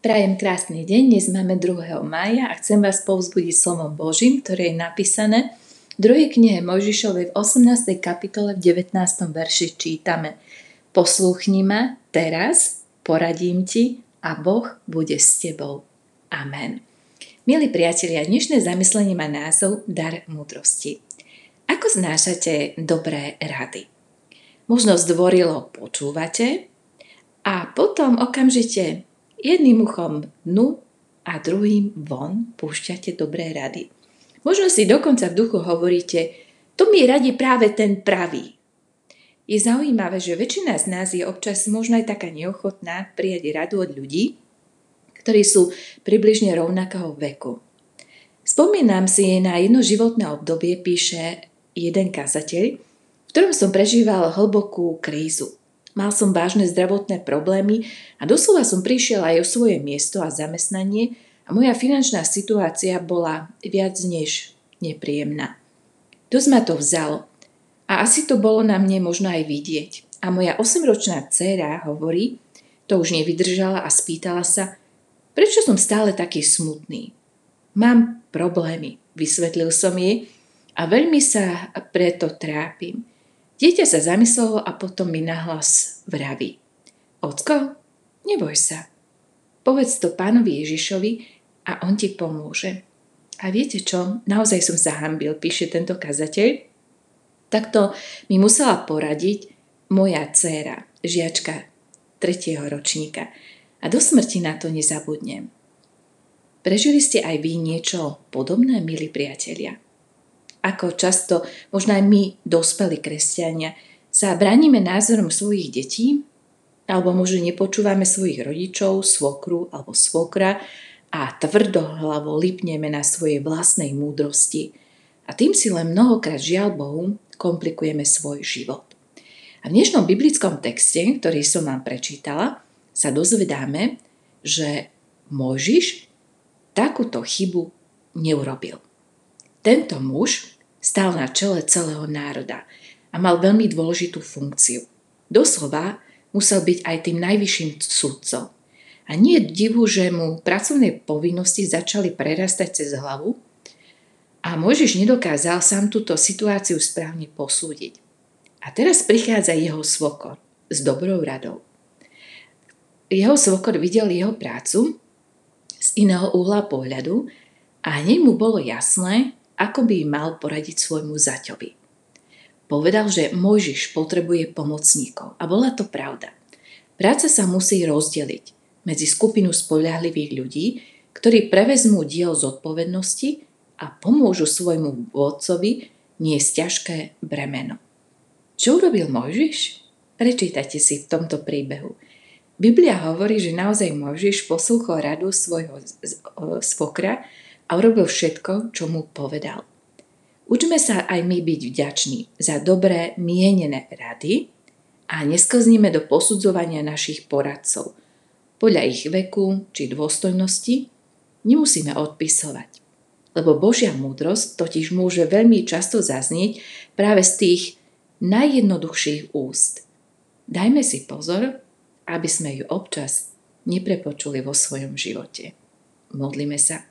Prajem krásny deň, dnes máme 2. mája a chcem vás povzbudiť slovom Božím, ktoré je napísané v 2. knihe Mojžišovej v 18. kapitole v 19. verši čítame Poslúchni ma teraz, poradím ti a Boh bude s tebou. Amen. Milí priatelia, dnešné zamyslenie má názov Dar múdrosti. Ako znášate dobré rady? Možno zdvorilo počúvate, a potom okamžite jedným uchom dnu a druhým von púšťate dobré rady. Možno si dokonca v duchu hovoríte, to mi radí práve ten pravý. Je zaujímavé, že väčšina z nás je občas možno aj taká neochotná prijať radu od ľudí, ktorí sú približne rovnakého veku. Spomínam si na jedno životné obdobie, píše jeden kazateľ, v ktorom som prežíval hlbokú krízu. Mal som vážne zdravotné problémy a doslova som prišiel aj o svoje miesto a zamestnanie a moja finančná situácia bola viac než nepríjemná. Dosť ma to vzalo a asi to bolo na mne možno aj vidieť. A moja 8-ročná dcéra hovorí, to už nevydržala a spýtala sa, prečo som stále taký smutný. Mám problémy, vysvetlil som jej a veľmi sa preto trápim. Dieťa sa zamyslelo a potom mi nahlas vraví. Ocko, neboj sa. Povedz to pánovi Ježišovi a on ti pomôže. A viete čo? Naozaj som sa hambil, píše tento kazateľ. Takto mi musela poradiť moja dcéra, žiačka tretieho ročníka. A do smrti na to nezabudnem. Prežili ste aj vy niečo podobné, milí priatelia? Ako často možno aj my, dospelí kresťania, sa bránime názorom svojich detí, alebo možno nepočúvame svojich rodičov, svokru alebo svokra a tvrdo hlavo lipneme na svojej vlastnej múdrosti. A tým si len mnohokrát žiaľ Bohu komplikujeme svoj život. A v dnešnom biblickom texte, ktorý som vám prečítala, sa dozvedáme, že Mojžiš takúto chybu neurobil. Tento muž stál na čele celého národa a mal veľmi dôležitú funkciu. Doslova musel byť aj tým najvyšším sudcom. A nie je divu, že mu pracovné povinnosti začali prerastať cez hlavu a Mojžiš nedokázal sám túto situáciu správne posúdiť. A teraz prichádza jeho svokor s dobrou radou. Jeho svokor videl jeho prácu z iného uhla pohľadu a hneď mu bolo jasné, ako by mal poradiť svojmu zaťovi. Povedal, že Mojžiš potrebuje pomocníkov a bola to pravda. Práca sa musí rozdeliť medzi skupinu spoľahlivých ľudí, ktorí prevezmú diel zodpovednosti a pomôžu svojmu vodcovi niesť ťažké bremeno. Čo urobil Mojžiš? Prečítajte si v tomto príbehu. Biblia hovorí, že naozaj Mojžiš poslúchol radu svojho svokra a urobil všetko, čo mu povedal. Učme sa aj my byť vďační za dobré mienené rady a nesklzníme do posudzovania našich poradcov. Podľa ich veku či dôstojnosti nemusíme odpisovať. Lebo Božia múdrosť totiž môže veľmi často zaznieť práve z tých najjednoduchších úst. Dajme si pozor, aby sme ju občas neprepočuli vo svojom živote. Modlíme sa.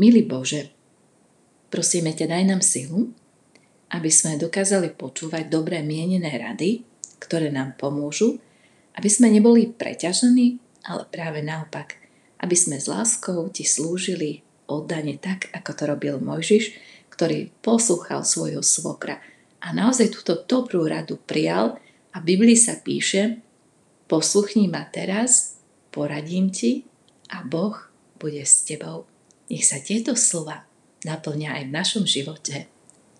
Milý Bože, prosíme ťa, daj nám silu, aby sme dokázali počúvať dobré mienené rady, ktoré nám pomôžu, aby sme neboli preťažení, ale práve naopak, aby sme s láskou ti slúžili oddane tak, ako to robil Mojžiš, ktorý poslúchal svojho svokra a naozaj túto dobrú radu prijal a v Biblii sa píše posluchni ma teraz, poradím ti a Boh bude s tebou. Nech sa tieto slova naplňa aj v našom živote.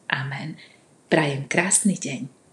Amen. Prajem krásny deň.